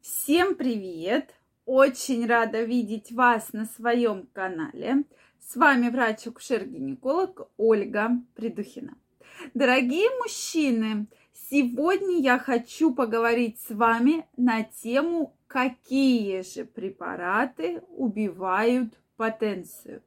Всем привет! Очень рада видеть вас на своем канале. С вами врач-акушер-гинеколог Ольга Придухина. Дорогие мужчины, сегодня я хочу поговорить с вами на тему, какие же препараты убивают потенцию.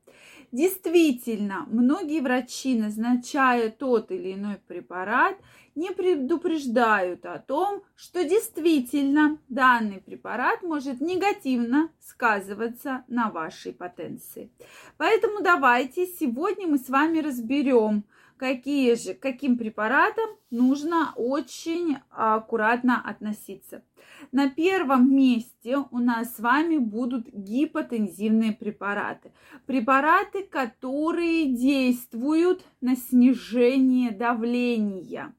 Действительно, многие врачи, назначая тот или иной препарат, не предупреждают о том, что действительно данный препарат может негативно сказываться на вашей потенции. Поэтому давайте сегодня мы с вами разберем, какие же, каким препаратам нужно очень аккуратно относиться. На первом месте у нас с вами будут гипотензивные препараты. Препараты, которые действуют на снижение давления.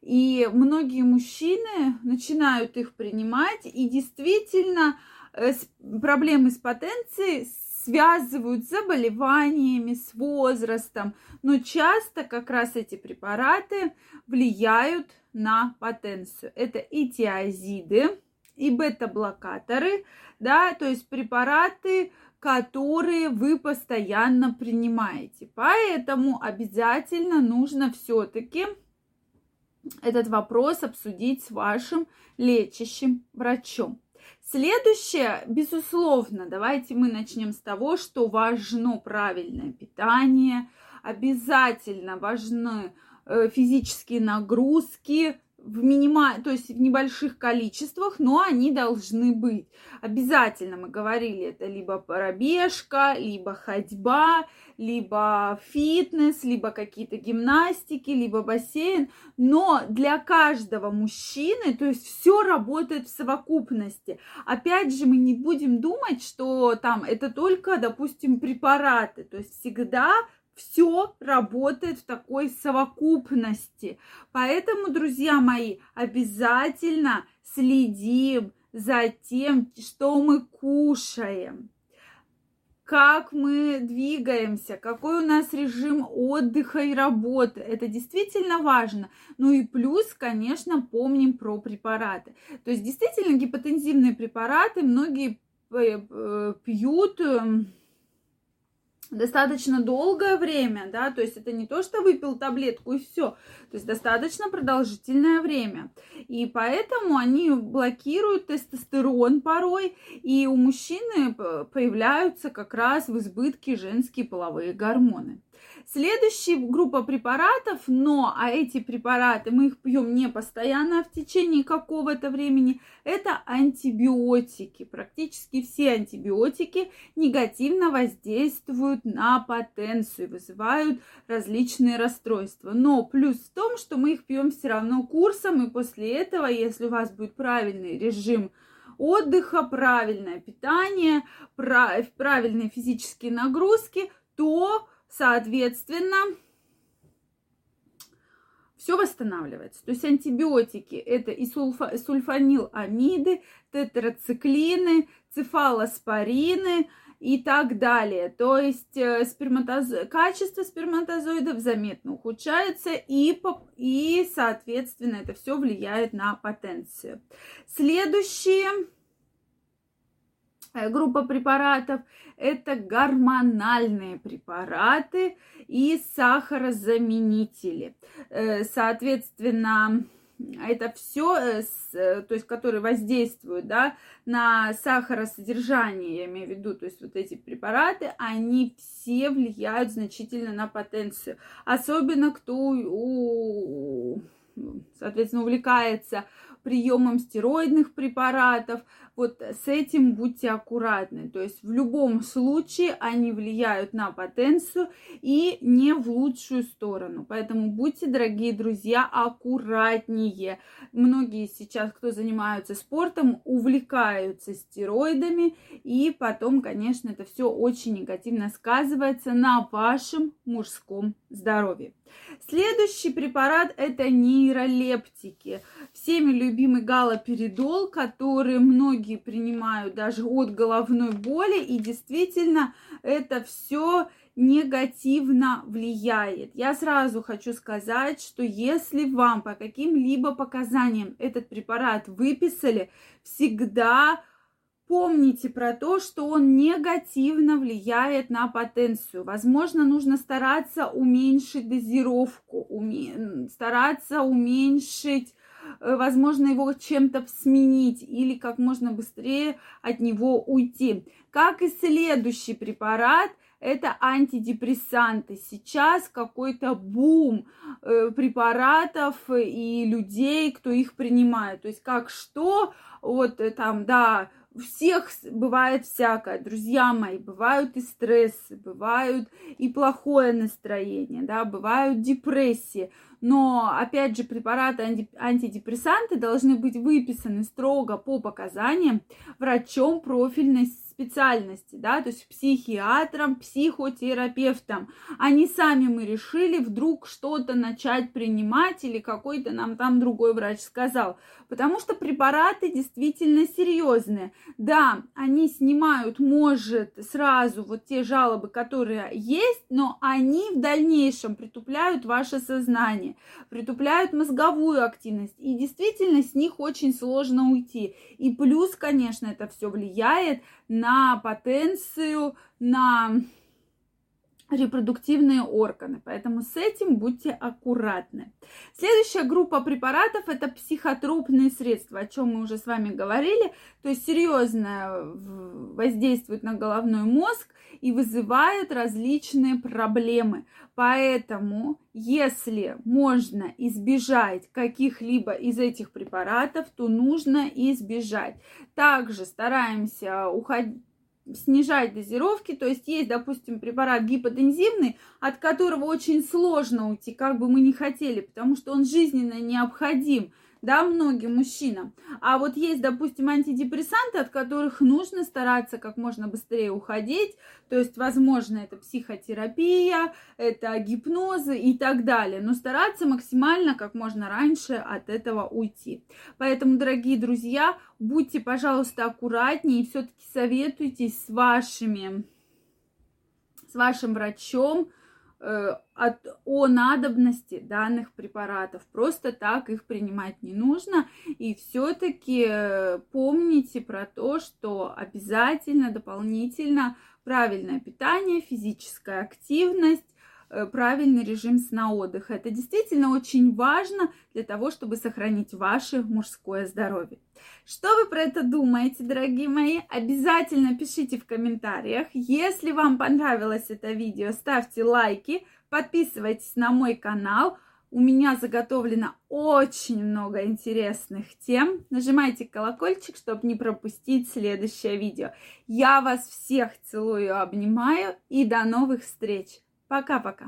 И многие мужчины начинают их принимать, и действительно э, проблемы с потенцией связывают с заболеваниями, с возрастом, но часто как раз эти препараты влияют на потенцию. Это и тиазиды, и бета-блокаторы, да, то есть препараты, которые вы постоянно принимаете. Поэтому обязательно нужно все-таки этот вопрос обсудить с вашим лечащим врачом. Следующее, безусловно, давайте мы начнем с того, что важно правильное питание, обязательно важны э, физические нагрузки, в минима... то есть в небольших количествах, но они должны быть. Обязательно мы говорили, это либо пробежка, либо ходьба, либо фитнес, либо какие-то гимнастики, либо бассейн. Но для каждого мужчины, то есть все работает в совокупности. Опять же, мы не будем думать, что там это только, допустим, препараты. То есть всегда все работает в такой совокупности. Поэтому, друзья мои, обязательно следим за тем, что мы кушаем, как мы двигаемся, какой у нас режим отдыха и работы. Это действительно важно. Ну и плюс, конечно, помним про препараты. То есть действительно гипотензивные препараты многие э, э, пьют эм, достаточно долгое время, да, то есть это не то, что выпил таблетку и все, то есть достаточно продолжительное время. И поэтому они блокируют тестостерон порой, и у мужчины появляются как раз в избытке женские половые гормоны. Следующая группа препаратов, но, а эти препараты, мы их пьем не постоянно, а в течение какого-то времени, это антибиотики. Практически все антибиотики негативно воздействуют на потенцию, вызывают различные расстройства. Но плюс в том, что мы их пьем все равно курсом, и после этого, если у вас будет правильный режим отдыха, правильное питание, правильные физические нагрузки, то Соответственно, все восстанавливается. То есть антибиотики это и сульфа, сульфаниламиды, тетрациклины, цефалоспорины и так далее. То есть э, сперматоз... качество сперматозоидов заметно ухудшается и, и, соответственно, это все влияет на потенцию. Следующее Э, группа препаратов – это гормональные препараты и сахарозаменители. Э, соответственно, это все, э, то есть, которые воздействуют да, на сахаросодержание, я имею в виду, то есть вот эти препараты, они все влияют значительно на потенцию. Особенно кто, у, соответственно, увлекается приемом стероидных препаратов. Вот с этим будьте аккуратны. То есть в любом случае они влияют на потенцию и не в лучшую сторону. Поэтому будьте, дорогие друзья, аккуратнее. Многие сейчас, кто занимаются спортом, увлекаются стероидами. И потом, конечно, это все очень негативно сказывается на вашем мужском здоровье. Следующий препарат это нейролептики. Всеми любимый галоперидол, который многие принимают даже от головной боли. И действительно это все негативно влияет. Я сразу хочу сказать, что если вам по каким-либо показаниям этот препарат выписали, всегда помните про то, что он негативно влияет на потенцию. Возможно, нужно стараться уменьшить дозировку, уме... стараться уменьшить возможно, его чем-то сменить или как можно быстрее от него уйти. Как и следующий препарат, это антидепрессанты. Сейчас какой-то бум э, препаратов и людей, кто их принимает. То есть как что, вот э, там, да, всех бывает всякое, друзья мои, бывают и стрессы, бывают и плохое настроение, да, бывают депрессии. Но, опять же, препараты антидепрессанты должны быть выписаны строго по показаниям врачом профильной специальности, да, то есть психиатром, психотерапевтом. А сами мы решили вдруг что-то начать принимать или какой-то нам там другой врач сказал. Потому что препараты действительно серьезные. Да, они снимают, может, сразу вот те жалобы, которые есть, но они в дальнейшем притупляют ваше сознание, притупляют мозговую активность. И действительно с них очень сложно уйти. И плюс, конечно, это все влияет на потенцию, на репродуктивные органы. Поэтому с этим будьте аккуратны. Следующая группа препаратов это психотропные средства, о чем мы уже с вами говорили. То есть серьезно воздействуют на головной мозг и вызывают различные проблемы. Поэтому, если можно избежать каких-либо из этих препаратов, то нужно избежать. Также стараемся уходить снижать дозировки, то есть есть, допустим, препарат гипотензивный, от которого очень сложно уйти, как бы мы ни хотели, потому что он жизненно необходим да, многим мужчинам. А вот есть, допустим, антидепрессанты, от которых нужно стараться как можно быстрее уходить. То есть, возможно, это психотерапия, это гипнозы и так далее. Но стараться максимально как можно раньше от этого уйти. Поэтому, дорогие друзья, будьте, пожалуйста, аккуратнее и все-таки советуйтесь с вашими, с вашим врачом, от, о надобности данных препаратов. Просто так их принимать не нужно. И все-таки э, помните про то, что обязательно дополнительно правильное питание, физическая активность, Э, правильный режим сна-отдыха. Это действительно очень важно для того, чтобы сохранить ваше мужское здоровье. Что вы про это думаете, дорогие мои? Обязательно пишите в комментариях. Если вам понравилось это видео, ставьте лайки, подписывайтесь на мой канал. У меня заготовлено очень много интересных тем. Нажимайте колокольчик, чтобы не пропустить следующее видео. Я вас всех целую, обнимаю и до новых встреч! Пока-пока.